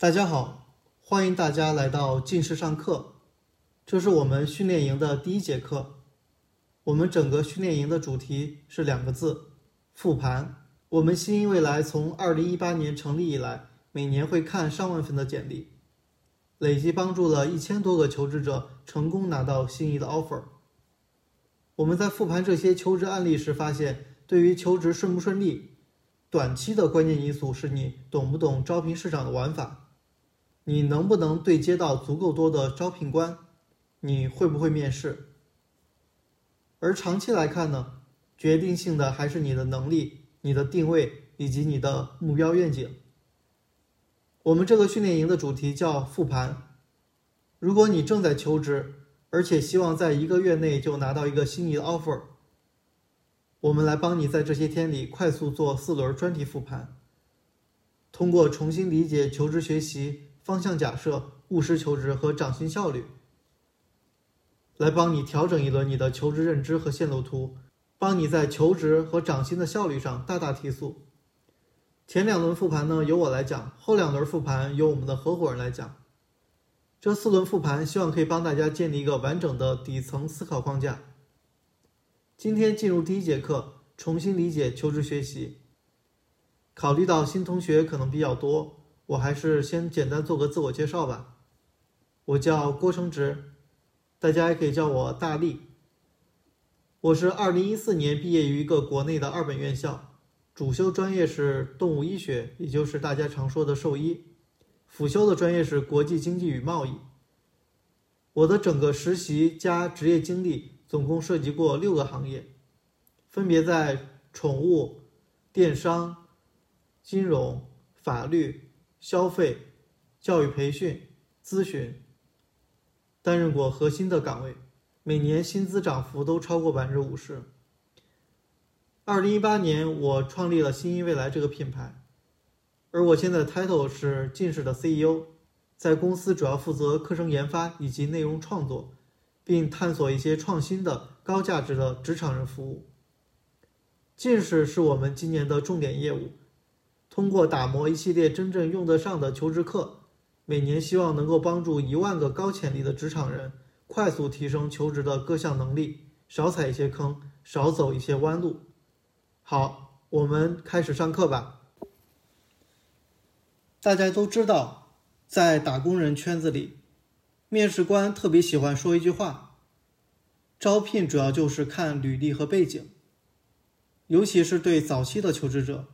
大家好，欢迎大家来到近视上课。这是我们训练营的第一节课。我们整个训练营的主题是两个字：复盘。我们新一未来从二零一八年成立以来，每年会看上万份的简历，累计帮助了一千多个求职者成功拿到心仪的 offer。我们在复盘这些求职案例时发现，对于求职顺不顺利，短期的关键因素是你懂不懂招聘市场的玩法。你能不能对接到足够多的招聘官？你会不会面试？而长期来看呢？决定性的还是你的能力、你的定位以及你的目标愿景。我们这个训练营的主题叫复盘。如果你正在求职，而且希望在一个月内就拿到一个心仪的 offer，我们来帮你在这些天里快速做四轮专题复盘，通过重新理解求职学习。方向假设、务实求职和涨薪效率，来帮你调整一轮你的求职认知和线路图，帮你在求职和涨薪的效率上大大提速。前两轮复盘呢由我来讲，后两轮复盘由我们的合伙人来讲。这四轮复盘希望可以帮大家建立一个完整的底层思考框架。今天进入第一节课，重新理解求职学习。考虑到新同学可能比较多。我还是先简单做个自我介绍吧。我叫郭成直，大家也可以叫我大力。我是二零一四年毕业于一个国内的二本院校，主修专业是动物医学，也就是大家常说的兽医；辅修的专业是国际经济与贸易。我的整个实习加职业经历总共涉及过六个行业，分别在宠物、电商、金融、法律。消费、教育培训、咨询，担任过核心的岗位，每年薪资涨幅都超过百分之五十。二零一八年，我创立了新一未来这个品牌，而我现在的 title 是近视的 CEO，在公司主要负责课程研发以及内容创作，并探索一些创新的高价值的职场人服务。近视是我们今年的重点业务。通过打磨一系列真正用得上的求职课，每年希望能够帮助一万个高潜力的职场人快速提升求职的各项能力，少踩一些坑，少走一些弯路。好，我们开始上课吧。大家都知道，在打工人圈子里，面试官特别喜欢说一句话：招聘主要就是看履历和背景，尤其是对早期的求职者。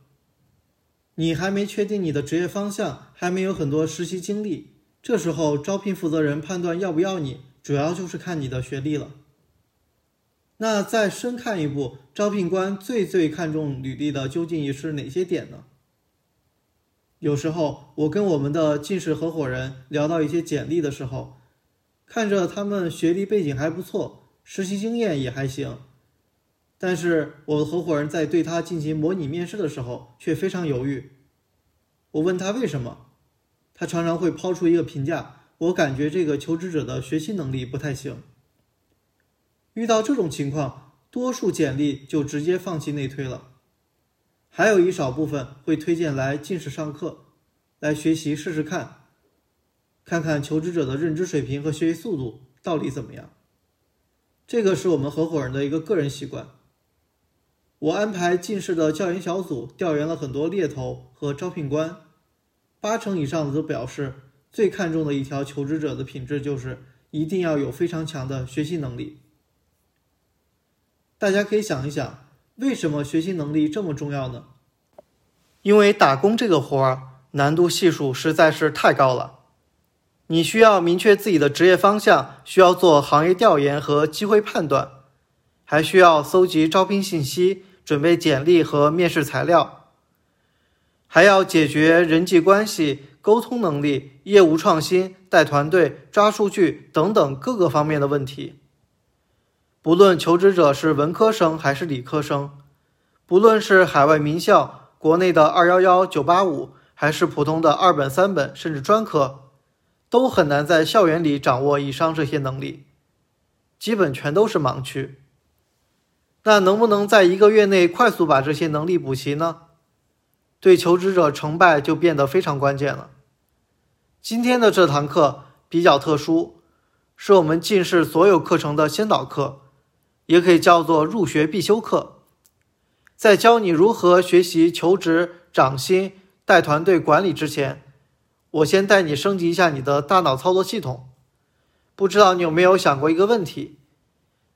你还没确定你的职业方向，还没有很多实习经历，这时候招聘负责人判断要不要你，主要就是看你的学历了。那再深看一步，招聘官最最看重履历的究竟是哪些点呢？有时候我跟我们的近视合伙人聊到一些简历的时候，看着他们学历背景还不错，实习经验也还行。但是我的合伙人在对他进行模拟面试的时候却非常犹豫。我问他为什么，他常常会抛出一个评价：我感觉这个求职者的学习能力不太行。遇到这种情况，多数简历就直接放弃内推了。还有一少部分会推荐来近视上课，来学习试试看，看看求职者的认知水平和学习速度到底怎么样。这个是我们合伙人的一个个人习惯。我安排近视的教研小组调研了很多猎头和招聘官，八成以上的都表示，最看重的一条求职者的品质就是一定要有非常强的学习能力。大家可以想一想，为什么学习能力这么重要呢？因为打工这个活儿难度系数实在是太高了，你需要明确自己的职业方向，需要做行业调研和机会判断。还需要搜集招聘信息、准备简历和面试材料，还要解决人际关系、沟通能力、业务创新、带团队、抓数据等等各个方面的问题。不论求职者是文科生还是理科生，不论是海外名校、国内的二幺幺、九八五，还是普通的二本、三本甚至专科，都很难在校园里掌握以上这些能力，基本全都是盲区。那能不能在一个月内快速把这些能力补齐呢？对求职者成败就变得非常关键了。今天的这堂课比较特殊，是我们进士所有课程的先导课，也可以叫做入学必修课。在教你如何学习求职、涨薪、带团队管理之前，我先带你升级一下你的大脑操作系统。不知道你有没有想过一个问题：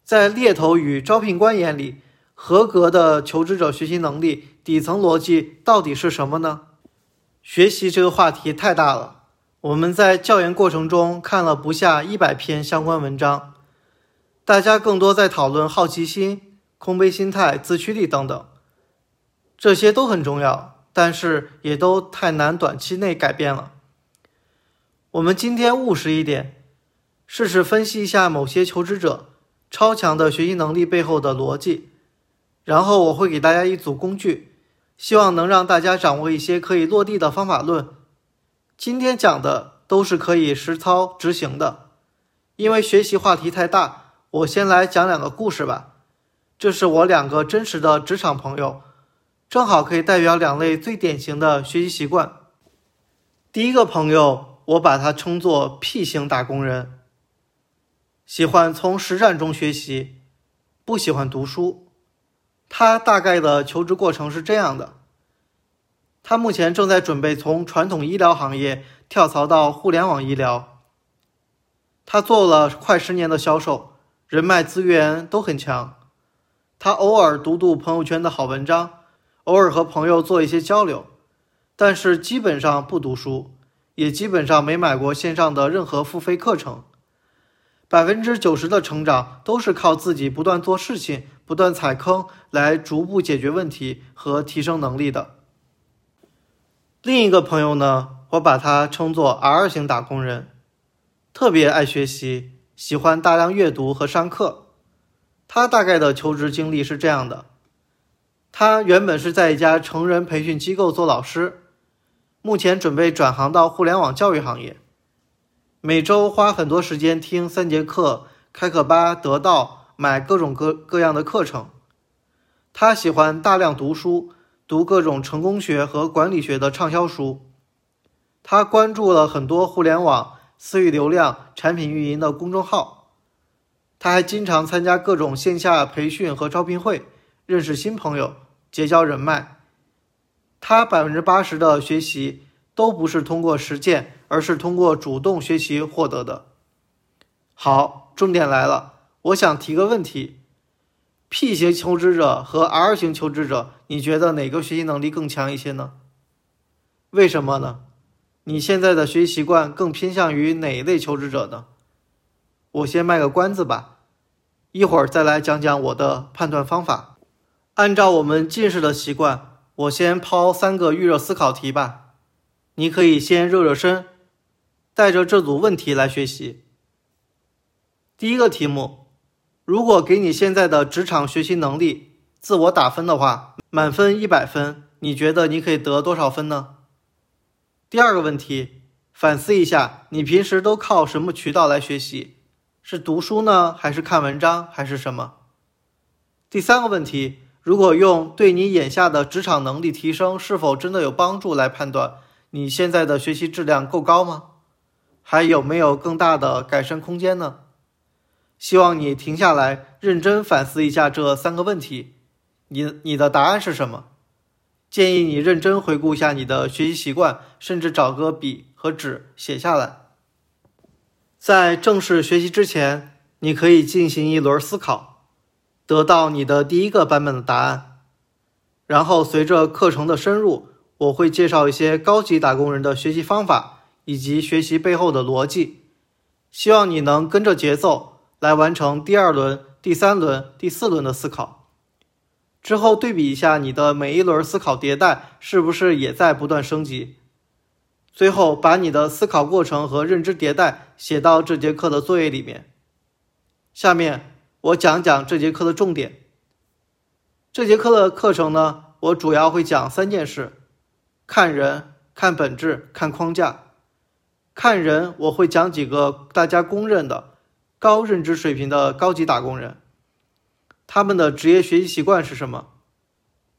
在猎头与招聘官眼里，合格的求职者学习能力底层逻辑到底是什么呢？学习这个话题太大了。我们在教研过程中看了不下一百篇相关文章，大家更多在讨论好奇心、空杯心态、自驱力等等，这些都很重要，但是也都太难短期内改变了。我们今天务实一点，试试分析一下某些求职者超强的学习能力背后的逻辑，然后我会给大家一组工具，希望能让大家掌握一些可以落地的方法论。今天讲的都是可以实操执行的，因为学习话题太大，我先来讲两个故事吧。这是我两个真实的职场朋友，正好可以代表两类最典型的学习习惯。第一个朋友，我把他称作 P 型打工人，喜欢从实战中学习，不喜欢读书。他大概的求职过程是这样的。他目前正在准备从传统医疗行业跳槽到互联网医疗。他做了快十年的销售，人脉资源都很强。他偶尔读读朋友圈的好文章，偶尔和朋友做一些交流，但是基本上不读书，也基本上没买过线上的任何付费课程。百分之九十的成长都是靠自己不断做事情、不断踩坑来逐步解决问题和提升能力的。另一个朋友呢，我把他称作 R 型打工人，特别爱学习，喜欢大量阅读和上课。他大概的求职经历是这样的：他原本是在一家成人培训机构做老师，目前准备转行到互联网教育行业，每周花很多时间听三节课，开课吧、得到，买各种各各样的课程。他喜欢大量读书。读各种成功学和管理学的畅销书，他关注了很多互联网、私域流量、产品运营的公众号。他还经常参加各种线下培训和招聘会，认识新朋友，结交人脉。他百分之八十的学习都不是通过实践，而是通过主动学习获得的。好，重点来了，我想提个问题。P 型求职者和 R 型求职者，你觉得哪个学习能力更强一些呢？为什么呢？你现在的学习习惯更偏向于哪一类求职者呢？我先卖个关子吧，一会儿再来讲讲我的判断方法。按照我们近视的习惯，我先抛三个预热思考题吧，你可以先热热身，带着这组问题来学习。第一个题目。如果给你现在的职场学习能力自我打分的话，满分一百分，你觉得你可以得多少分呢？第二个问题，反思一下，你平时都靠什么渠道来学习？是读书呢，还是看文章，还是什么？第三个问题，如果用对你眼下的职场能力提升是否真的有帮助来判断，你现在的学习质量够高吗？还有没有更大的改善空间呢？希望你停下来，认真反思一下这三个问题。你你的答案是什么？建议你认真回顾一下你的学习习惯，甚至找个笔和纸写下来。在正式学习之前，你可以进行一轮思考，得到你的第一个版本的答案。然后随着课程的深入，我会介绍一些高级打工人的学习方法以及学习背后的逻辑。希望你能跟着节奏。来完成第二轮、第三轮、第四轮的思考，之后对比一下你的每一轮思考迭代是不是也在不断升级。最后把你的思考过程和认知迭代写到这节课的作业里面。下面我讲讲这节课的重点。这节课的课程呢，我主要会讲三件事：看人、看本质、看框架。看人，我会讲几个大家公认的。高认知水平的高级打工人，他们的职业学习习惯是什么？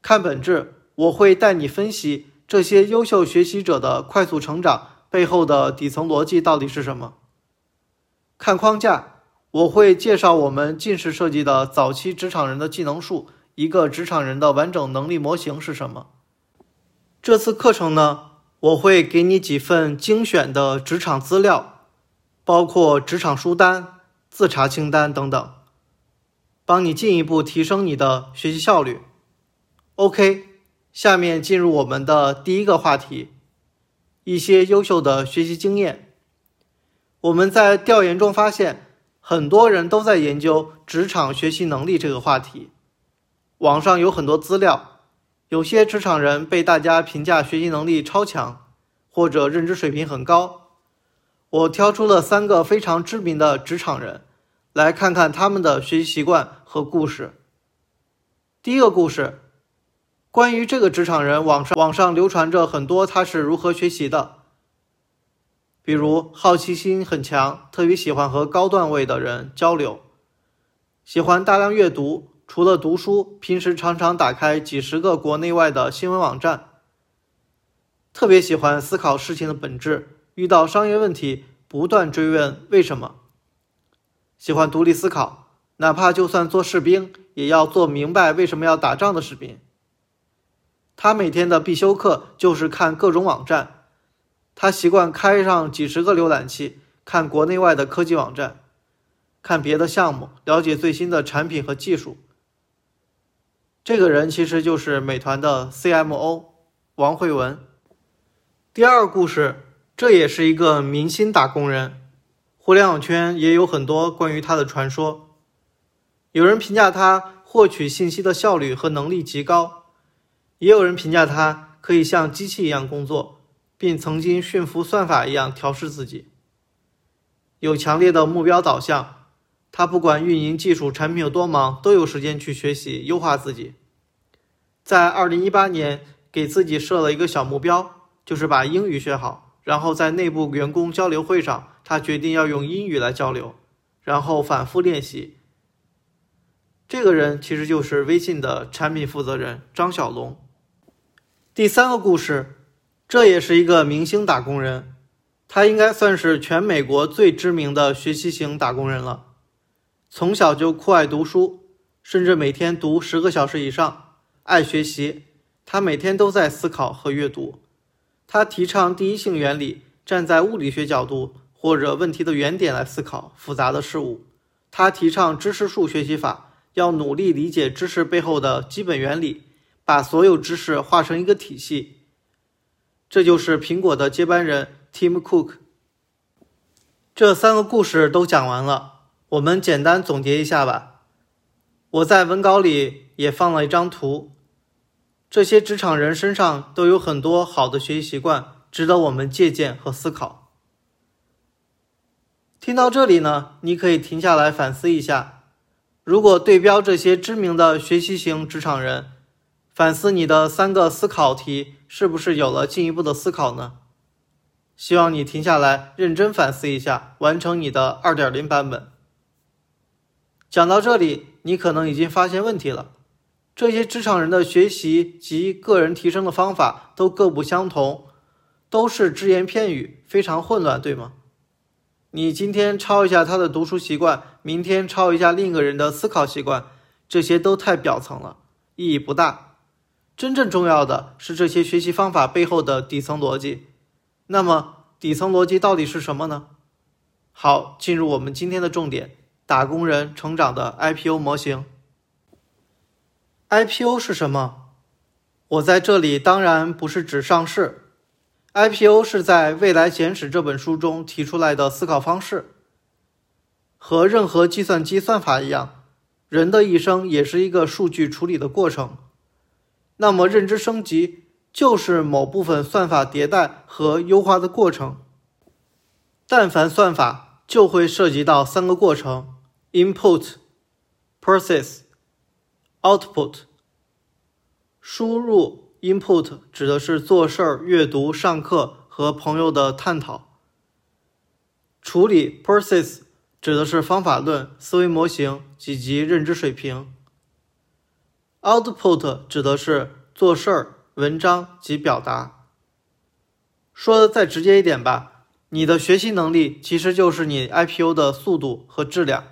看本质，我会带你分析这些优秀学习者的快速成长背后的底层逻辑到底是什么。看框架，我会介绍我们近视设计的早期职场人的技能树，一个职场人的完整能力模型是什么。这次课程呢，我会给你几份精选的职场资料，包括职场书单、自查清单等等，帮你进一步提升你的学习效率。OK，下面进入我们的第一个话题：一些优秀的学习经验。我们在调研中发现，很多人都在研究职场学习能力这个话题。网上有很多资料，有些职场人被大家评价学习能力超强，或者认知水平很高。我挑出了三个非常知名的职场人，来看看他们的学习习惯和故事。第一个故事，关于这个职场人，网上网上流传着很多他是如何学习的。比如好奇心很强，特别喜欢和高段位的人交流，喜欢大量阅读。除了读书，平时常常打开几十个国内外的新闻网站。特别喜欢思考事情的本质，遇到商业问题不断追问为什么。喜欢独立思考，哪怕就算做士兵，也要做明白为什么要打仗的士兵。他每天的必修课就是看各种网站。他习惯开上几十个浏览器，看国内外的科技网站，看别的项目，了解最新的产品和技术。这个人其实就是美团的 CMO 王慧文。第二故事，这也是一个明星打工人，互联网圈也有很多关于他的传说。有人评价他获取信息的效率和能力极高，也有人评价他可以像机器一样工作。并曾经驯服算法一样调试自己，有强烈的目标导向。他不管运营、技术、产品有多忙，都有时间去学习、优化自己。在二零一八年，给自己设了一个小目标，就是把英语学好。然后在内部员工交流会上，他决定要用英语来交流，然后反复练习。这个人其实就是微信的产品负责人张小龙。第三个故事。这也是一个明星打工人，他应该算是全美国最知名的学习型打工人了。从小就酷爱读书，甚至每天读十个小时以上，爱学习。他每天都在思考和阅读。他提倡第一性原理，站在物理学角度或者问题的原点来思考复杂的事物。他提倡知识树学习法，要努力理解知识背后的基本原理，把所有知识化成一个体系。这就是苹果的接班人 Tim Cook。这三个故事都讲完了，我们简单总结一下吧。我在文稿里也放了一张图，这些职场人身上都有很多好的学习习惯，值得我们借鉴和思考。听到这里呢，你可以停下来反思一下，如果对标这些知名的学习型职场人。反思你的三个思考题是不是有了进一步的思考呢？希望你停下来认真反思一下，完成你的二点零版本。讲到这里，你可能已经发现问题了：这些职场人的学习及个人提升的方法都各不相同，都是只言片语，非常混乱，对吗？你今天抄一下他的读书习惯，明天抄一下另一个人的思考习惯，这些都太表层了，意义不大。真正重要的是这些学习方法背后的底层逻辑。那么，底层逻辑到底是什么呢？好，进入我们今天的重点：打工人成长的 IPO 模型。IPO 是什么？我在这里当然不是指上市。IPO 是在《未来简史》这本书中提出来的思考方式。和任何计算机算法一样，人的一生也是一个数据处理的过程。那么，认知升级就是某部分算法迭代和优化的过程。但凡算法，就会涉及到三个过程：input、process、output。输入 input 指的是做事儿、阅读、上课和朋友的探讨；处理 process 指的是方法论、思维模型以及认知水平。Output 指的是做事儿、文章及表达。说的再直接一点吧，你的学习能力其实就是你 IPO 的速度和质量。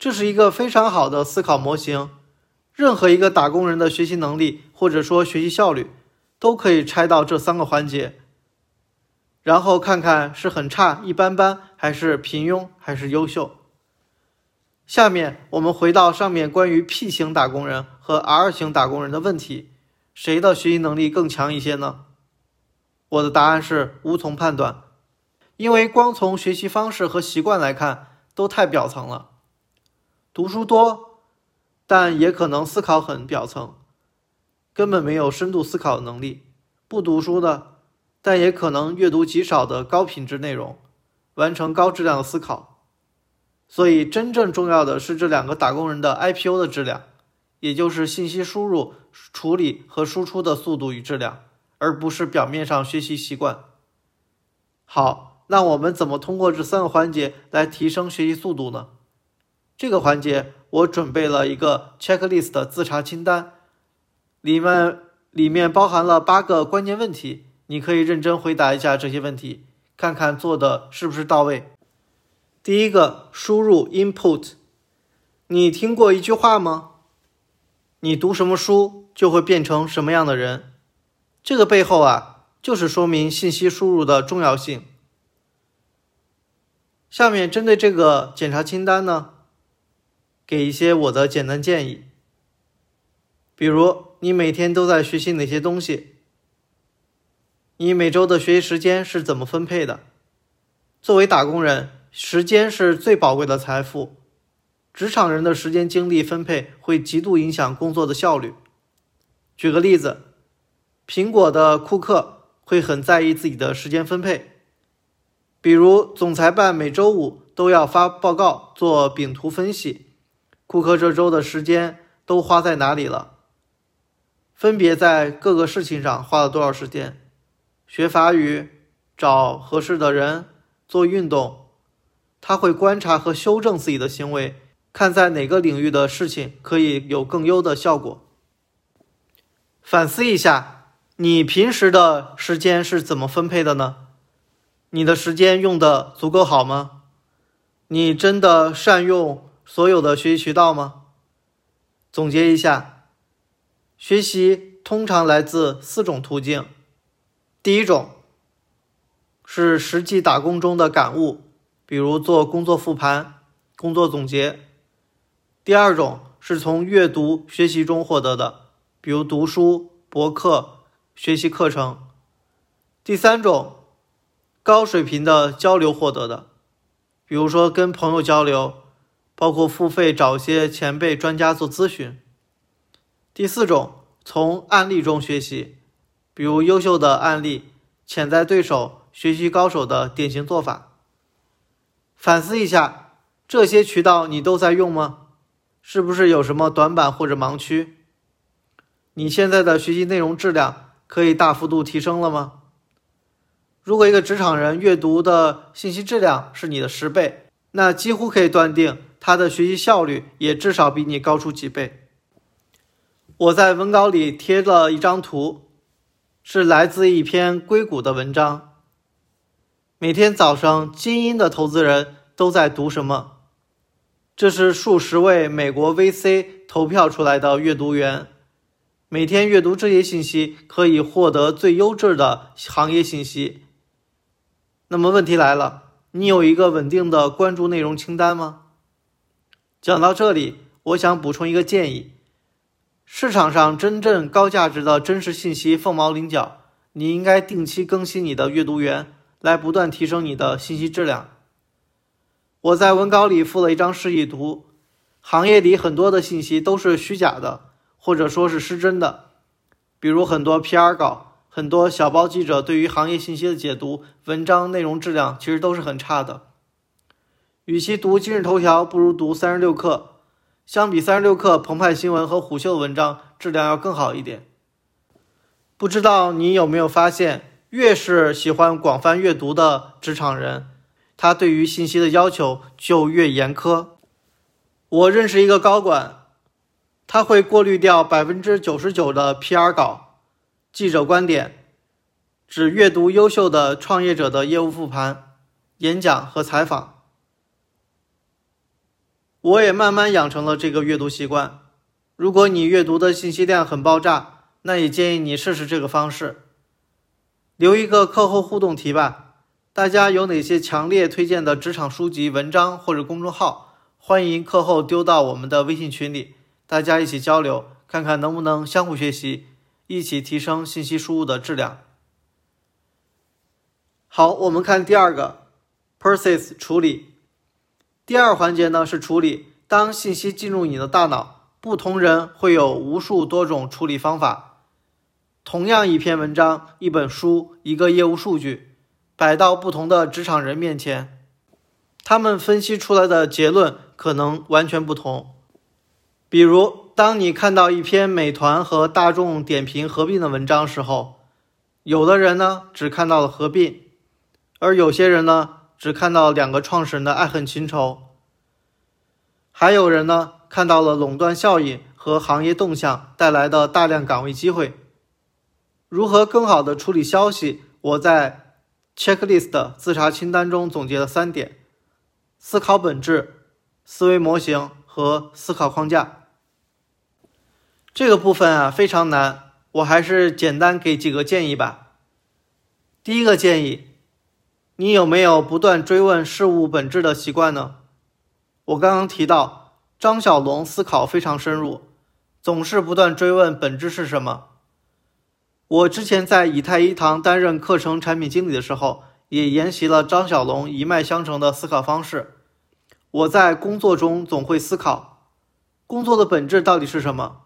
这是一个非常好的思考模型。任何一个打工人的学习能力或者说学习效率，都可以拆到这三个环节，然后看看是很差、一般般，还是平庸，还是优秀。下面我们回到上面关于 P 型打工人和 R 型打工人的问题，谁的学习能力更强一些呢？我的答案是无从判断，因为光从学习方式和习惯来看，都太表层了。读书多，但也可能思考很表层，根本没有深度思考的能力；不读书的，但也可能阅读极少的高品质内容，完成高质量的思考。所以，真正重要的是这两个打工人的 IPO 的质量，也就是信息输入、处理和输出的速度与质量，而不是表面上学习习惯。好，那我们怎么通过这三个环节来提升学习速度呢？这个环节我准备了一个 checklist 的自查清单，里面里面包含了八个关键问题，你可以认真回答一下这些问题，看看做的是不是到位。第一个，输入 input，你听过一句话吗？你读什么书就会变成什么样的人。这个背后啊，就是说明信息输入的重要性。下面针对这个检查清单呢。给一些我的简单建议，比如你每天都在学习哪些东西？你每周的学习时间是怎么分配的？作为打工人，时间是最宝贵的财富。职场人的时间精力分配会极度影响工作的效率。举个例子，苹果的库克会很在意自己的时间分配，比如总裁办每周五都要发报告做饼图分析。库克这周的时间都花在哪里了？分别在各个事情上花了多少时间？学法语、找合适的人、做运动，他会观察和修正自己的行为，看在哪个领域的事情可以有更优的效果。反思一下，你平时的时间是怎么分配的呢？你的时间用的足够好吗？你真的善用？所有的学习渠道吗？总结一下，学习通常来自四种途径。第一种是实际打工中的感悟，比如做工作复盘、工作总结；第二种是从阅读学习中获得的，比如读书、博客、学习课程；第三种高水平的交流获得的，比如说跟朋友交流。包括付费找些前辈专家做咨询。第四种，从案例中学习，比如优秀的案例、潜在对手、学习高手的典型做法。反思一下，这些渠道你都在用吗？是不是有什么短板或者盲区？你现在的学习内容质量可以大幅度提升了吗？如果一个职场人阅读的信息质量是你的十倍，那几乎可以断定。他的学习效率也至少比你高出几倍。我在文稿里贴了一张图，是来自一篇硅谷的文章。每天早上，精英的投资人都在读什么？这是数十位美国 VC 投票出来的阅读员，每天阅读这些信息可以获得最优质的行业信息。那么问题来了，你有一个稳定的关注内容清单吗？讲到这里，我想补充一个建议：市场上真正高价值的真实信息凤毛麟角，你应该定期更新你的阅读源，来不断提升你的信息质量。我在文稿里附了一张示意图，行业里很多的信息都是虚假的，或者说是失真的，比如很多 PR 稿，很多小报记者对于行业信息的解读，文章内容质量其实都是很差的。与其读今日头条，不如读三十六氪。相比三十六氪、澎湃新闻和虎嗅的文章，质量要更好一点。不知道你有没有发现，越是喜欢广泛阅读的职场人，他对于信息的要求就越严苛。我认识一个高管，他会过滤掉百分之九十九的 PR 稿、记者观点，只阅读优秀的创业者的业务复盘、演讲和采访。我也慢慢养成了这个阅读习惯。如果你阅读的信息量很爆炸，那也建议你试试这个方式。留一个课后互动题吧，大家有哪些强烈推荐的职场书籍、文章或者公众号？欢迎课后丢到我们的微信群里，大家一起交流，看看能不能相互学习，一起提升信息输入的质量。好，我们看第二个，process 处理。第二环节呢是处理，当信息进入你的大脑，不同人会有无数多种处理方法。同样一篇文章、一本书、一个业务数据，摆到不同的职场人面前。他们分析出来的结论可能完全不同。比如，当你看到一篇美团和大众点评合并的文章时候，有的人呢只看到了合并，而有些人呢只看到两个创始人的爱恨情仇，还有人呢看到了垄断效应和行业动向带来的大量岗位机会。如何更好的处理消息？我在 checklist 自查清单中总结了三点。思考本质、思维模型和思考框架，这个部分啊非常难，我还是简单给几个建议吧。第一个建议，你有没有不断追问事物本质的习惯呢？我刚刚提到张小龙思考非常深入，总是不断追问本质是什么。我之前在以太一堂担任课程产品经理的时候。也沿袭了张小龙一脉相承的思考方式。我在工作中总会思考：工作的本质到底是什么？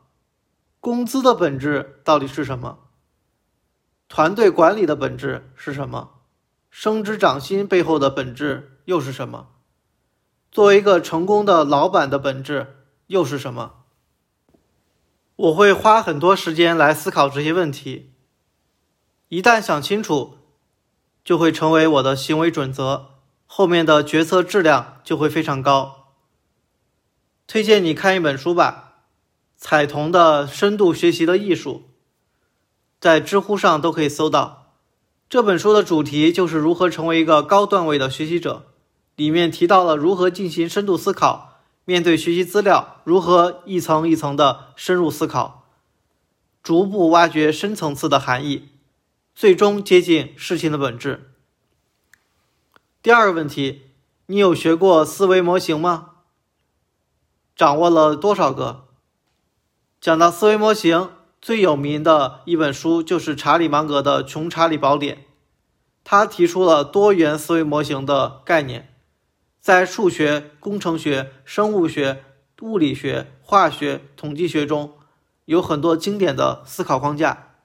工资的本质到底是什么？团队管理的本质是什么？升职涨薪背后的本质又是什么？作为一个成功的老板的本质又是什么？我会花很多时间来思考这些问题。一旦想清楚。就会成为我的行为准则，后面的决策质量就会非常高。推荐你看一本书吧，《彩童的深度学习的艺术》，在知乎上都可以搜到。这本书的主题就是如何成为一个高段位的学习者，里面提到了如何进行深度思考，面对学习资料如何一层一层的深入思考，逐步挖掘深层次的含义。最终接近事情的本质。第二个问题，你有学过思维模型吗？掌握了多少个？讲到思维模型，最有名的一本书就是查理芒格的《穷查理宝典》，他提出了多元思维模型的概念，在数学、工程学、生物学、物理学、化学、统计学中有很多经典的思考框架。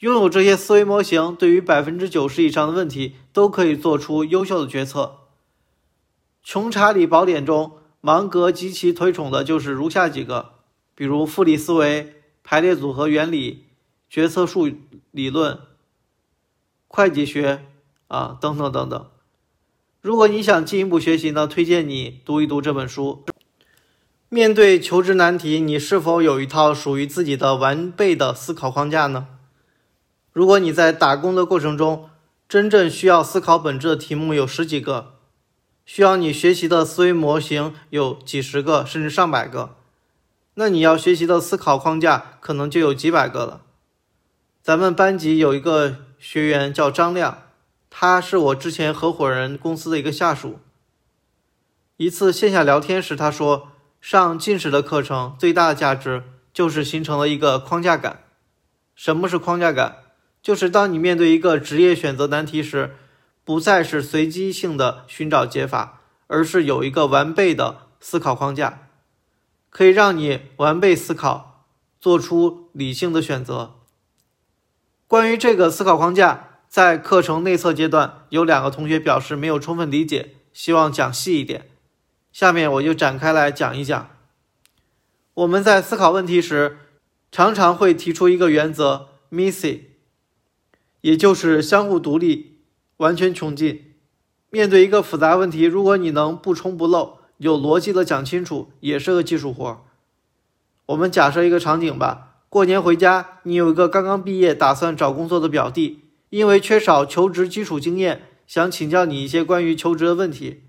拥有这些思维模型，对于百分之九十以上的问题都可以做出优秀的决策。《穷查理宝典》中，芒格极其推崇的就是如下几个，比如复利思维、排列组合原理、决策树理论、会计学啊等等等等。如果你想进一步学习呢，推荐你读一读这本书。面对求职难题，你是否有一套属于自己的完备的思考框架呢？如果你在打工的过程中，真正需要思考本质的题目有十几个，需要你学习的思维模型有几十个甚至上百个，那你要学习的思考框架可能就有几百个了。咱们班级有一个学员叫张亮，他是我之前合伙人公司的一个下属。一次线下聊天时，他说上进士的课程最大的价值就是形成了一个框架感。什么是框架感？就是当你面对一个职业选择难题时，不再是随机性的寻找解法，而是有一个完备的思考框架，可以让你完备思考，做出理性的选择。关于这个思考框架，在课程内测阶段，有两个同学表示没有充分理解，希望讲细一点。下面我就展开来讲一讲。我们在思考问题时，常常会提出一个原则：Missy。也就是相互独立，完全穷尽。面对一个复杂问题，如果你能不冲不漏，有逻辑的讲清楚，也是个技术活。我们假设一个场景吧：过年回家，你有一个刚刚毕业、打算找工作的表弟，因为缺少求职基础经验，想请教你一些关于求职的问题。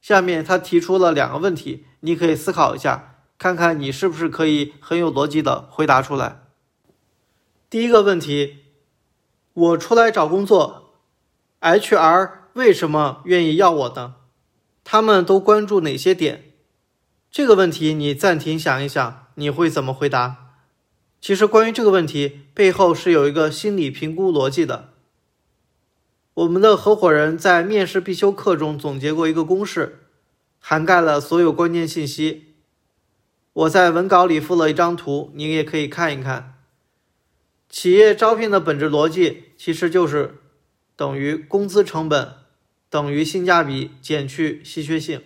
下面他提出了两个问题，你可以思考一下，看看你是不是可以很有逻辑的回答出来。第一个问题，我出来找工作，HR 为什么愿意要我呢？他们都关注哪些点？这个问题你暂停想一想，你会怎么回答？其实关于这个问题背后是有一个心理评估逻辑的。我们的合伙人在面试必修课中总结过一个公式，涵盖了所有关键信息。我在文稿里附了一张图，你也可以看一看。企业招聘的本质逻辑其实就是等于工资成本等于性价比减去稀缺性。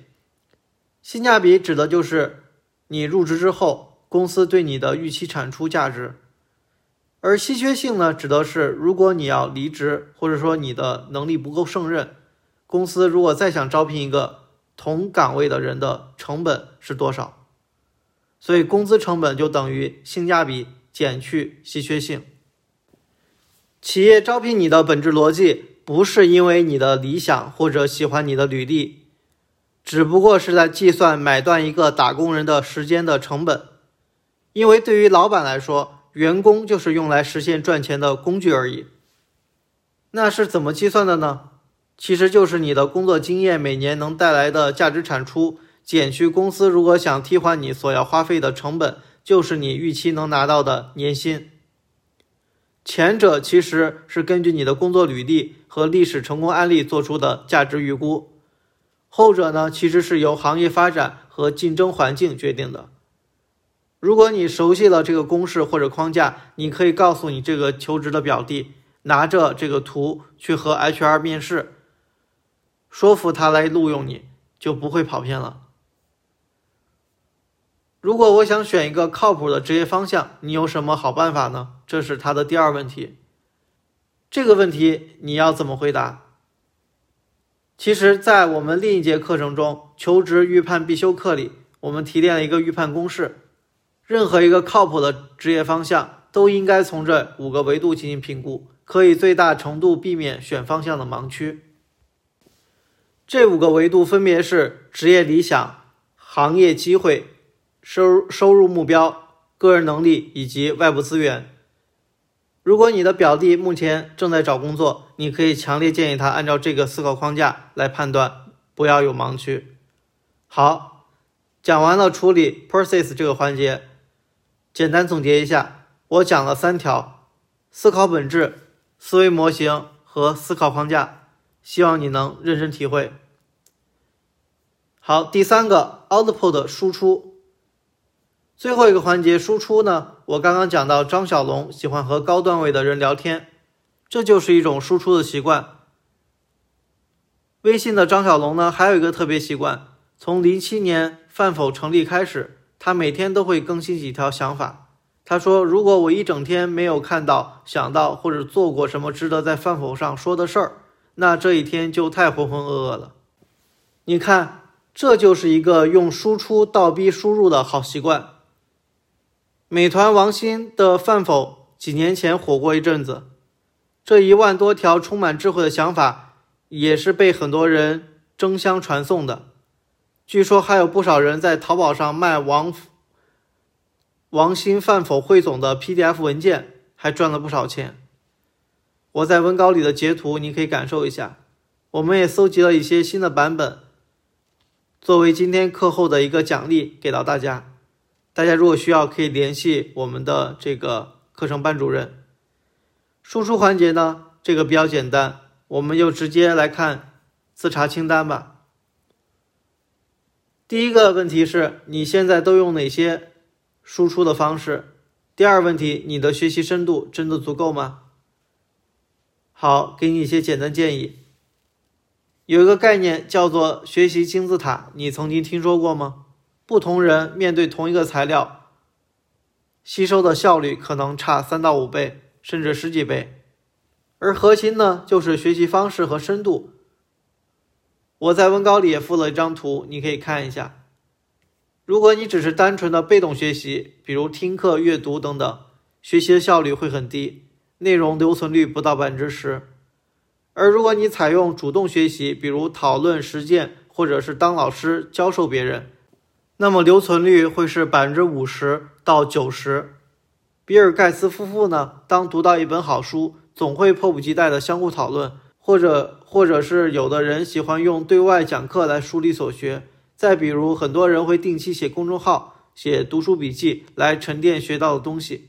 性价比指的就是你入职之后公司对你的预期产出价值。而稀缺性呢，指的是如果你要离职，或者说你的能力不够胜任，公司如果再想招聘一个同岗位的人的成本是多少？所以工资成本就等于性价比减去稀缺性。企业招聘你的本质逻辑不是因为你的理想或者喜欢你的履历，只不过是在计算买断一个打工人的时间的成本。因为对于老板来说，员工就是用来实现赚钱的工具而已。那是怎么计算的呢？其实就是你的工作经验每年能带来的价值产出，减去公司如果想替换你所要花费的成本，就是你预期能拿到的年薪。前者其实是根据你的工作履历和历史成功案例做出的价值预估，后者呢其实是由行业发展和竞争环境决定的。如果你熟悉了这个公式或者框架，你可以告诉你这个求职的表弟，拿着这个图去和 HR 面试，说服他来录用你，就不会跑偏了。如果我想选一个靠谱的职业方向，你有什么好办法呢？这是他的第二问题。这个问题你要怎么回答？其实，在我们另一节课程中，求职预判必修课里，我们提炼了一个预判公式。任何一个靠谱的职业方向都应该从这五个维度进行评估，可以最大程度避免选方向的盲区。这五个维度分别是职业理想、行业机会、收入收入目标、个人能力以及外部资源。如果你的表弟目前正在找工作，你可以强烈建议他按照这个思考框架来判断，不要有盲区。好，讲完了处理 process 这个环节。简单总结一下，我讲了三条：思考本质、思维模型和思考框架，希望你能认真体会。好，第三个 output 输出，最后一个环节输出呢？我刚刚讲到张小龙喜欢和高段位的人聊天，这就是一种输出的习惯。微信的张小龙呢，还有一个特别习惯，从零七年饭否成立开始。他每天都会更新几条想法。他说：“如果我一整天没有看到、想到或者做过什么值得在饭否上说的事儿，那这一天就太浑浑噩噩了。”你看，这就是一个用输出倒逼输入的好习惯。美团王兴的饭否几年前火过一阵子，这一万多条充满智慧的想法也是被很多人争相传颂的。据说还有不少人在淘宝上卖王王兴饭否汇总的 PDF 文件，还赚了不少钱。我在文稿里的截图，你可以感受一下。我们也搜集了一些新的版本，作为今天课后的一个奖励给到大家。大家如果需要，可以联系我们的这个课程班主任。输出环节呢，这个比较简单，我们就直接来看自查清单吧。第一个问题是你现在都用哪些输出的方式？第二问题，你的学习深度真的足够吗？好，给你一些简单建议。有一个概念叫做学习金字塔，你曾经听说过吗？不同人面对同一个材料，吸收的效率可能差三到五倍，甚至十几倍。而核心呢，就是学习方式和深度。我在文稿里也附了一张图，你可以看一下。如果你只是单纯的被动学习，比如听课、阅读等等，学习的效率会很低。内容留存率不到百分之十。而如果你采用主动学习，比如讨论、实践，或者是当老师教授别人，那么留存率会是百分之五十到九十。比尔盖茨夫妇呢，当读到一本好书，总会迫不及待的相互讨论，或者或者是有的人喜欢用对外讲课来梳理所学。再比如，很多人会定期写公众号、写读书笔记来沉淀学到的东西。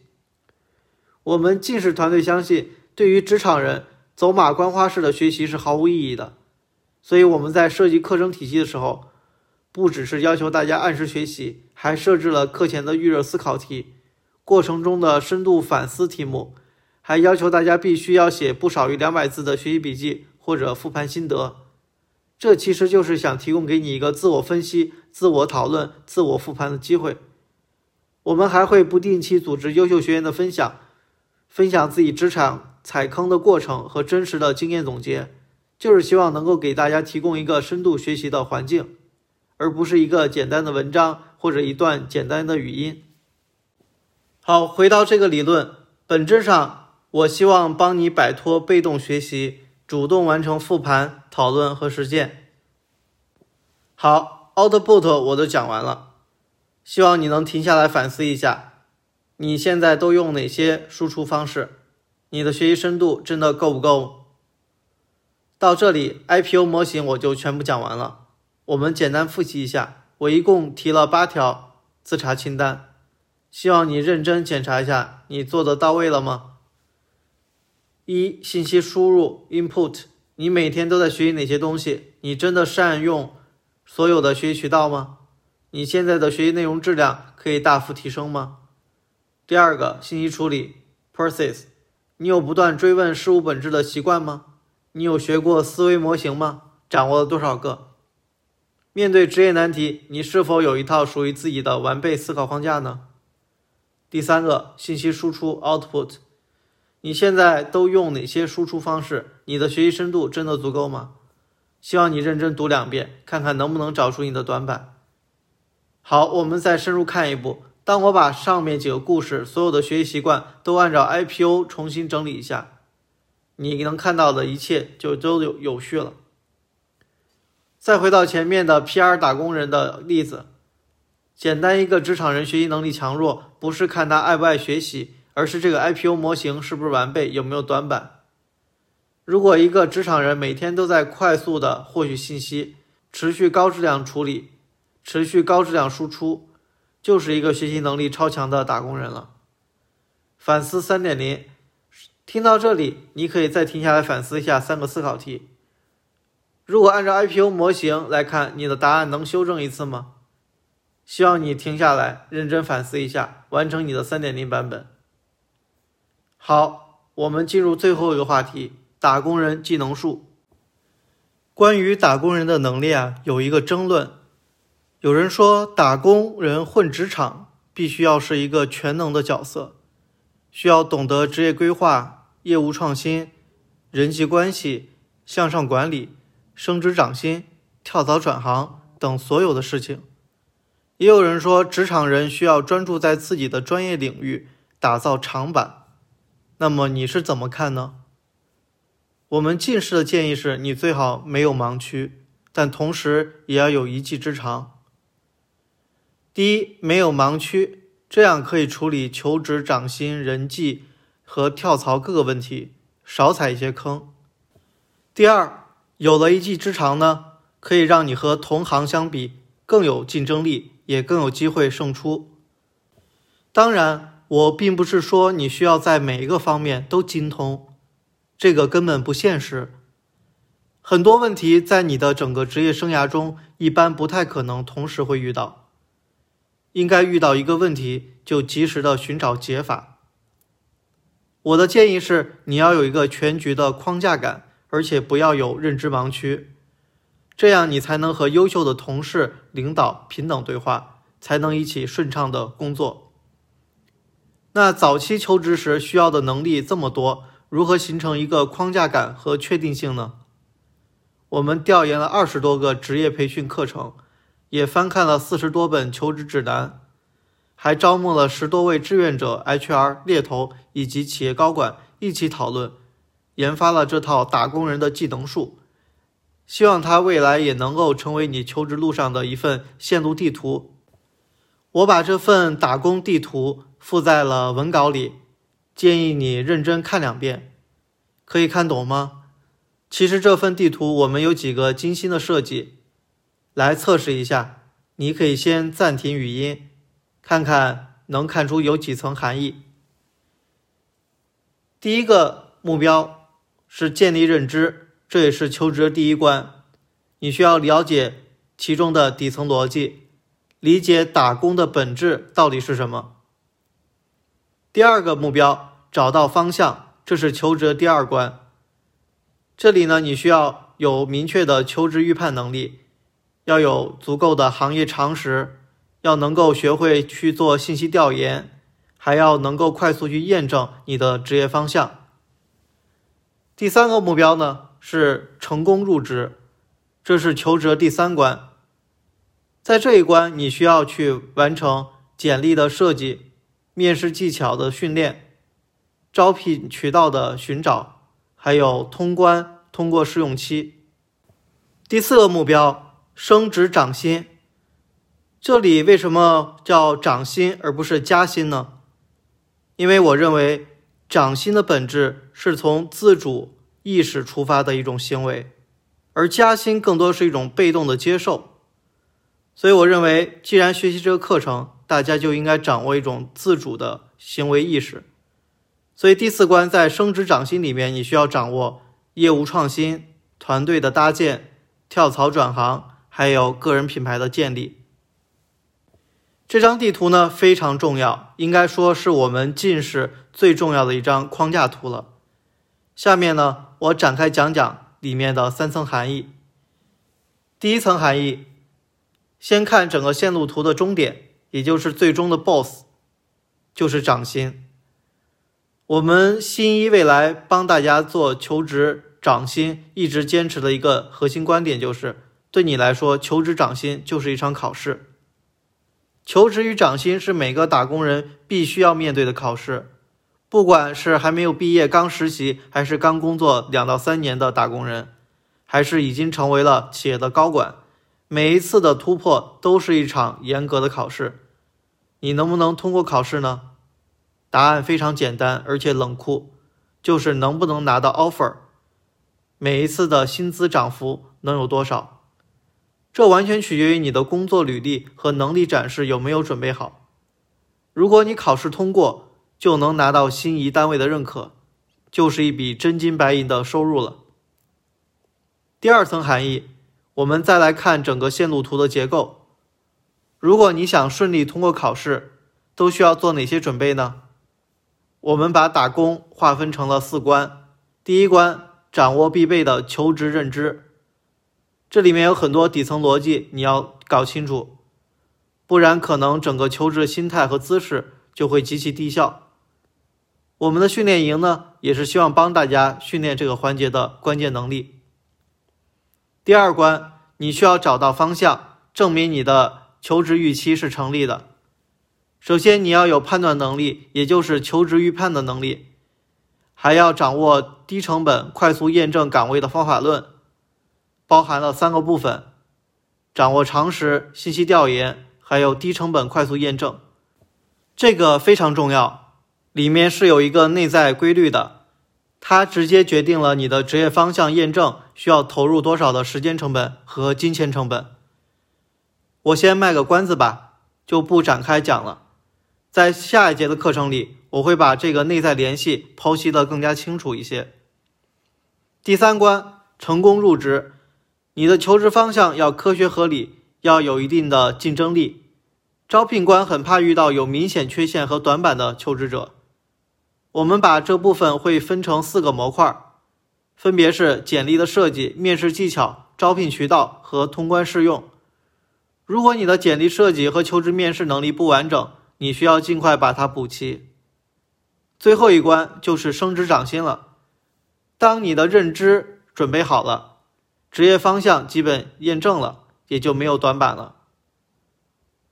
我们近视团队相信，对于职场人，走马观花式的学习是毫无意义的。所以我们在设计课程体系的时候，不只是要求大家按时学习，还设置了课前的预热思考题，过程中的深度反思题目，还要求大家必须要写不少于两百字的学习笔记或者复盘心得。这其实就是想提供给你一个自我分析、自我讨论、自我复盘的机会。我们还会不定期组织优秀学员的分享，分享自己职场踩坑的过程和真实的经验总结。就是希望能够给大家提供一个深度学习的环境，而不是一个简单的文章或者一段简单的语音。好，回到这个理论，本质上，我希望帮你摆脱被动学习，主动完成复盘、讨论和实践。好，output 我都讲完了，希望你能停下来反思一下，你现在都用哪些输出方式？你的学习深度真的够不够？到这里，IPO 模型我就全部讲完了。我们简单复习一下，我一共提了八条自查清单，希望你认真检查一下，你做的到位了吗？一、信息输入 （input），你每天都在学习哪些东西？你真的善用所有的学习渠道吗？你现在的学习内容质量可以大幅提升吗？第二个，信息处理 （process），你有不断追问事物本质的习惯吗？你有学过思维模型吗？掌握了多少个？面对职业难题，你是否有一套属于自己的完备思考框架呢？第三个，信息输出 （output），你现在都用哪些输出方式？你的学习深度真的足够吗？希望你认真读两遍，看看能不能找出你的短板。好，我们再深入看一步。当我把上面几个故事所有的学习习惯都按照 IPO 重新整理一下。你能看到的一切就都有有序了。再回到前面的 PR 打工人的例子，简单一个职场人学习能力强弱，不是看他爱不爱学习，而是这个 IPO 模型是不是完备，有没有短板。如果一个职场人每天都在快速的获取信息，持续高质量处理，持续高质量输出，就是一个学习能力超强的打工人了。反思三点零。听到这里，你可以再停下来反思一下三个思考题。如果按照 IPO 模型来看，你的答案能修正一次吗？希望你停下来，认真反思一下，完成你的三点零版本。好，我们进入最后一个话题：打工人技能树。关于打工人的能力啊，有一个争论。有人说，打工人混职场必须要是一个全能的角色。需要懂得职业规划、业务创新、人际关系、向上管理、升职涨薪、跳槽转行等所有的事情。也有人说，职场人需要专注在自己的专业领域，打造长板。那么你是怎么看呢？我们近视的建议是你最好没有盲区，但同时也要有一技之长。第一，没有盲区。这样可以处理求职、涨薪、人际和跳槽各个问题，少踩一些坑。第二，有了一技之长呢，可以让你和同行相比更有竞争力，也更有机会胜出。当然，我并不是说你需要在每一个方面都精通，这个根本不现实。很多问题在你的整个职业生涯中，一般不太可能同时会遇到。应该遇到一个问题，就及时的寻找解法。我的建议是，你要有一个全局的框架感，而且不要有认知盲区，这样你才能和优秀的同事、领导平等对话，才能一起顺畅的工作。那早期求职时需要的能力这么多，如何形成一个框架感和确定性呢？我们调研了二十多个职业培训课程。也翻看了四十多本求职指南，还招募了十多位志愿者、HR、猎头以及企业高管一起讨论，研发了这套打工人的技能树，希望它未来也能够成为你求职路上的一份线路地图。我把这份打工地图附在了文稿里，建议你认真看两遍，可以看懂吗？其实这份地图我们有几个精心的设计，来测试一下。你可以先暂停语音，看看能看出有几层含义。第一个目标是建立认知，这也是求职的第一关。你需要了解其中的底层逻辑，理解打工的本质到底是什么。第二个目标，找到方向，这是求职的第二关。这里呢，你需要有明确的求职预判能力。要有足够的行业常识，要能够学会去做信息调研，还要能够快速去验证你的职业方向。第三个目标呢是成功入职，这是求职第三关。在这一关，你需要去完成简历的设计、面试技巧的训练、招聘渠道的寻找，还有通关通过试用期。第四个目标。升职涨薪，这里为什么叫涨薪而不是加薪呢？因为我认为涨薪的本质是从自主意识出发的一种行为，而加薪更多是一种被动的接受。所以我认为，既然学习这个课程，大家就应该掌握一种自主的行为意识。所以第四关在升职涨薪里面，你需要掌握业务创新、团队的搭建、跳槽转行。还有个人品牌的建立，这张地图呢非常重要，应该说是我们进士最重要的一张框架图了。下面呢，我展开讲讲里面的三层含义。第一层含义，先看整个线路图的终点，也就是最终的 BOSS，就是涨薪。我们新一未来帮大家做求职涨薪，一直坚持的一个核心观点就是。对你来说，求职涨薪就是一场考试。求职与涨薪是每个打工人必须要面对的考试，不管是还没有毕业、刚实习，还是刚工作两到三年的打工人，还是已经成为了企业的高管，每一次的突破都是一场严格的考试。你能不能通过考试呢？答案非常简单，而且冷酷，就是能不能拿到 offer。每一次的薪资涨幅能有多少？这完全取决于你的工作履历和能力展示有没有准备好。如果你考试通过，就能拿到心仪单位的认可，就是一笔真金白银的收入了。第二层含义，我们再来看整个线路图的结构。如果你想顺利通过考试，都需要做哪些准备呢？我们把打工划分成了四关。第一关，掌握必备的求职认知。这里面有很多底层逻辑，你要搞清楚，不然可能整个求职的心态和姿势就会极其低效。我们的训练营呢，也是希望帮大家训练这个环节的关键能力。第二关，你需要找到方向，证明你的求职预期是成立的。首先，你要有判断能力，也就是求职预判的能力，还要掌握低成本、快速验证岗位的方法论。包含了三个部分：掌握常识、信息调研，还有低成本快速验证。这个非常重要，里面是有一个内在规律的，它直接决定了你的职业方向验证需要投入多少的时间成本和金钱成本。我先卖个关子吧，就不展开讲了。在下一节的课程里，我会把这个内在联系剖析的更加清楚一些。第三关，成功入职。你的求职方向要科学合理，要有一定的竞争力。招聘官很怕遇到有明显缺陷和短板的求职者。我们把这部分会分成四个模块，分别是简历的设计、面试技巧、招聘渠道和通关试用。如果你的简历设计和求职面试能力不完整，你需要尽快把它补齐。最后一关就是升职涨薪了。当你的认知准备好了。职业方向基本验证了，也就没有短板了，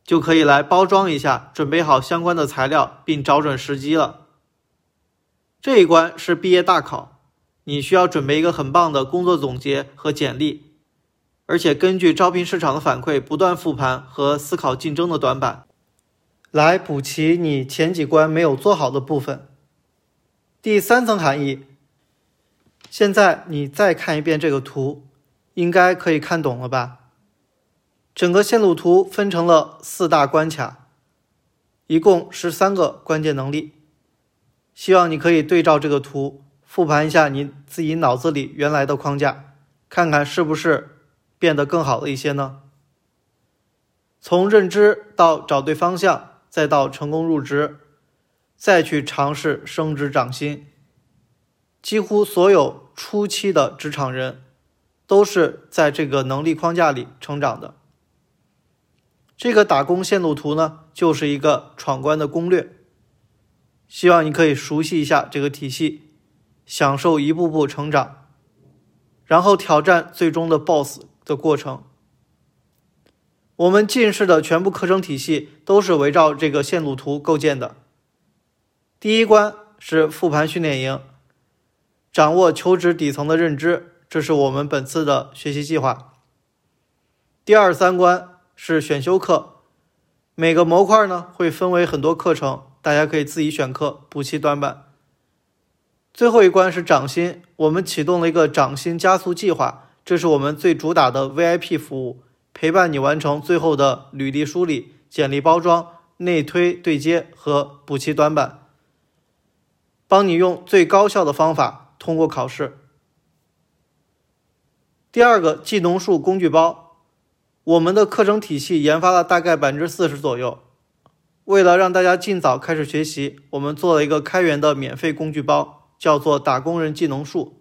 就可以来包装一下，准备好相关的材料，并找准时机了。这一关是毕业大考，你需要准备一个很棒的工作总结和简历，而且根据招聘市场的反馈，不断复盘和思考竞争的短板，来补齐你前几关没有做好的部分。第三层含义，现在你再看一遍这个图，应该可以看懂了吧？整个线路图分成了四大关卡，一共十三个关键能力。希望你可以对照这个图，复盘一下你自己脑子里原来的框架，看看是不是变得更好了一些呢？从认知到找对方向，再到成功入职，再去尝试升职涨薪，几乎所有初期的职场人都是在这个能力框架里成长的。这个打工线路图呢，就是一个闯关的攻略。希望你可以熟悉一下这个体系，享受一步步成长，然后挑战最终的 BOSS 的过程。我们进士的全部课程体系都是围绕这个线路图构建的。第一关是复盘训练营，掌握求职底层的认知，这是我们本次的学习计划。第二三关是选修课，每个模块呢会分为很多课程。大家可以自己选课补齐短板。最后一关是涨薪，我们启动了一个涨薪加速计划，这是我们最主打的 VIP 服务，陪伴你完成最后的履历梳理、简历包装、内推对接和补齐短板，帮你用最高效的方法通过考试。第二个技能树工具包，我们的课程体系研发了大概百分之四十左右。为了让大家尽早开始学习，我们做了一个开源的免费工具包，叫做“打工人技能树”。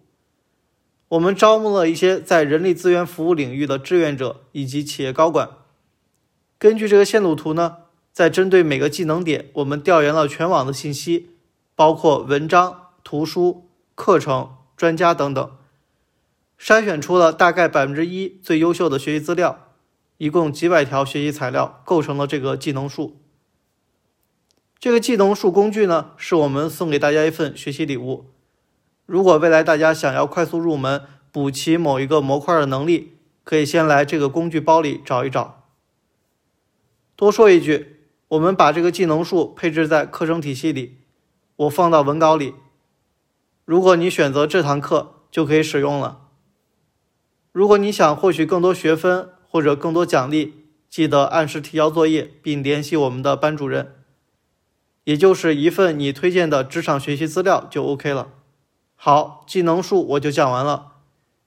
我们招募了一些在人力资源服务领域的志愿者以及企业高管。根据这个线路图呢，在针对每个技能点，我们调研了全网的信息，包括文章、图书、课程、专家等等，筛选出了大概百分之一最优秀的学习资料，一共几百条学习材料构成了这个技能树。这个技能树工具呢，是我们送给大家一份学习礼物。如果未来大家想要快速入门，补齐某一个模块的能力，可以先来这个工具包里找一找。多说一句，我们把这个技能树配置在课程体系里，我放到文稿里。如果你选择这堂课，就可以使用了。如果你想获取更多学分或者更多奖励，记得按时提交作业，并联系我们的班主任。也就是一份你推荐的职场学习资料就 OK 了。好，技能树我就讲完了。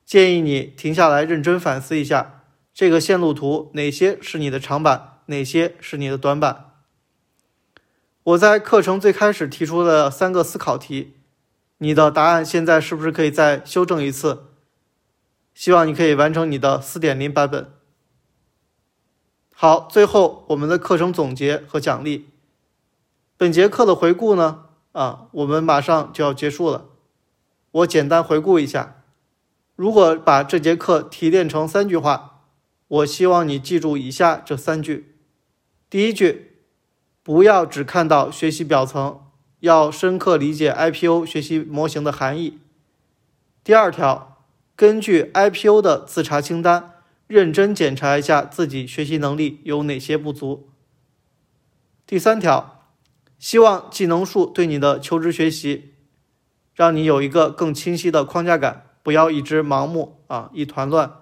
建议你停下来认真反思一下这个线路图，哪些是你的长板，哪些是你的短板。我在课程最开始提出的三个思考题，你的答案现在是不是可以再修正一次？希望你可以完成你的四点零版本。好，最后我们的课程总结和奖励。本节课的回顾呢？啊，我们马上就要结束了。我简单回顾一下：如果把这节课提炼成三句话，我希望你记住以下这三句。第一句，不要只看到学习表层，要深刻理解 IPO 学习模型的含义。第二条，根据 IPO 的自查清单，认真检查一下自己学习能力有哪些不足。第三条。希望技能树对你的求职学习，让你有一个更清晰的框架感，不要一直盲目啊一团乱。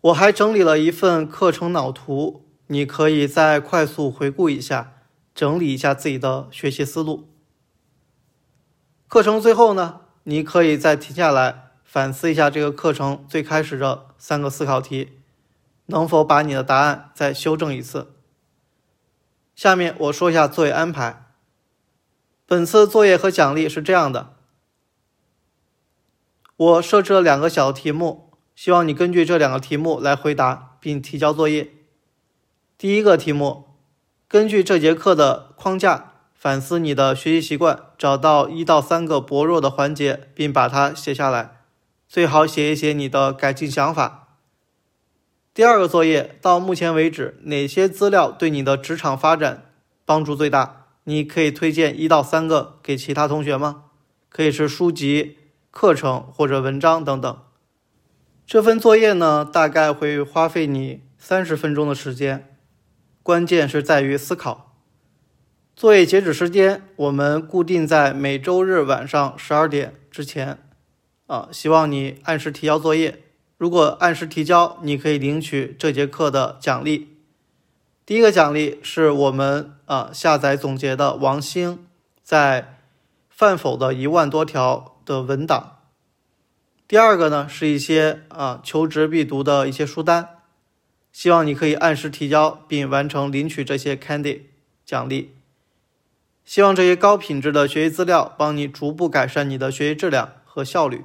我还整理了一份课程脑图，你可以再快速回顾一下，整理一下自己的学习思路。课程最后呢，你可以再停下来反思一下这个课程最开始的三个思考题，能否把你的答案再修正一次。下面我说一下作业安排。本次作业和奖励是这样的：我设置了两个小题目，希望你根据这两个题目来回答并提交作业。第一个题目，根据这节课的框架反思你的学习习惯，找到一到三个薄弱的环节，并把它写下来，最好写一写你的改进想法。第二个作业，到目前为止，哪些资料对你的职场发展帮助最大？你可以推荐一到三个给其他同学吗？可以是书籍、课程或者文章等等。这份作业呢，大概会花费你三十分钟的时间，关键是在于思考。作业截止时间我们固定在每周日晚上十二点之前，啊，希望你按时提交作业。如果按时提交，你可以领取这节课的奖励。第一个奖励是我们啊下载总结的王兴在范否的一万多条的文档。第二个呢，是一些啊求职必读的一些书单，希望你可以按时提交并完成领取这些 candy 奖励。希望这些高品质的学习资料帮你逐步改善你的学习质量和效率，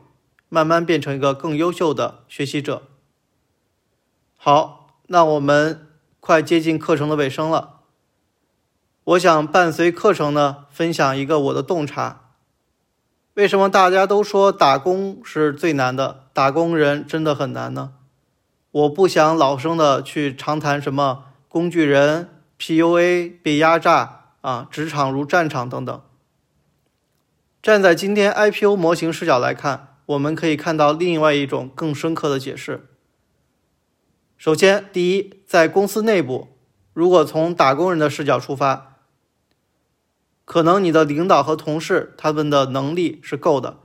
慢慢变成一个更优秀的学习者。好，那我们快接近课程的尾声了，我想伴随课程呢，分享一个我的洞察。为什么大家都说打工是最难的？打工人真的很难呢？我不想老生的去长谈什么工具人、PUA、被压榨啊，职场如战场等等。站在今天 IPO 模型视角来看，我们可以看到另外一种更深刻的解释。首先，第一，在公司内部，如果从打工人的视角出发。可能你的领导和同事他们的能力是够的，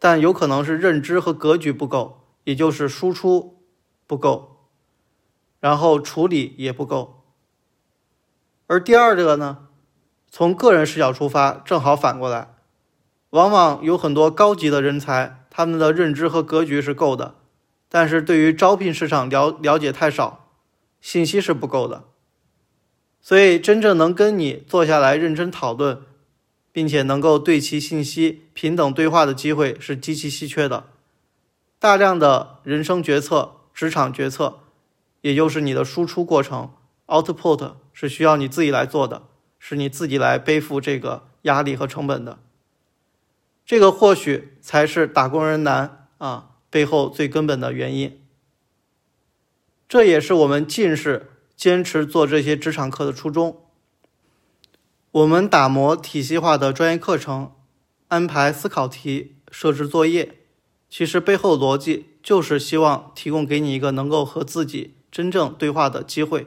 但有可能是认知和格局不够，也就是输出不够，然后处理也不够。而第二个呢，从个人视角出发，正好反过来，往往有很多高级的人才，他们的认知和格局是够的，但是对于招聘市场了了解太少，信息是不够的，所以真正能跟你坐下来认真讨论。并且能够对其信息平等对话的机会是极其稀缺的。大量的人生决策、职场决策，也就是你的输出过程 （output） 是需要你自己来做的，是你自己来背负这个压力和成本的。这个或许才是打工人难啊背后最根本的原因。这也是我们近视坚持做这些职场课的初衷。我们打磨体系化的专业课程，安排思考题，设置作业，其实背后逻辑就是希望提供给你一个能够和自己真正对话的机会，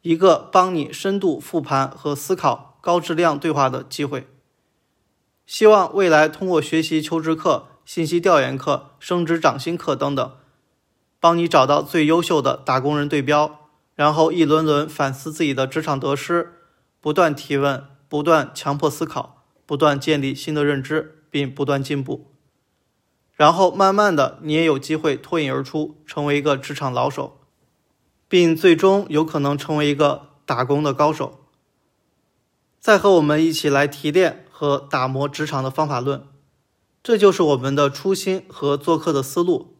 一个帮你深度复盘和思考高质量对话的机会。希望未来通过学习求职课、信息调研课、升职涨薪课等等，帮你找到最优秀的打工人对标，然后一轮轮反思自己的职场得失。不断提问，不断强迫思考，不断建立新的认知，并不断进步，然后慢慢的，你也有机会脱颖而出，成为一个职场老手，并最终有可能成为一个打工的高手。再和我们一起来提炼和打磨职场的方法论，这就是我们的初心和做课的思路。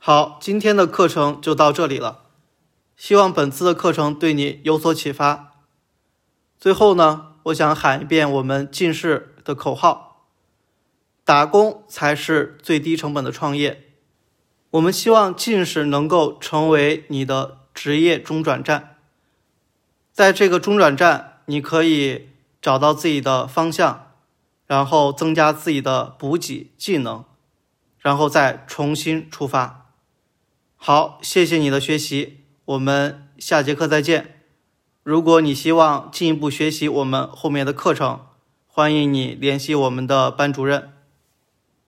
好，今天的课程就到这里了，希望本次的课程对你有所启发。最后呢，我想喊一遍我们近视的口号：打工才是最低成本的创业。我们希望近视能够成为你的职业中转站，在这个中转站，你可以找到自己的方向，然后增加自己的补给技能，然后再重新出发。好，谢谢你的学习，我们下节课再见。如果你希望进一步学习我们后面的课程，欢迎你联系我们的班主任。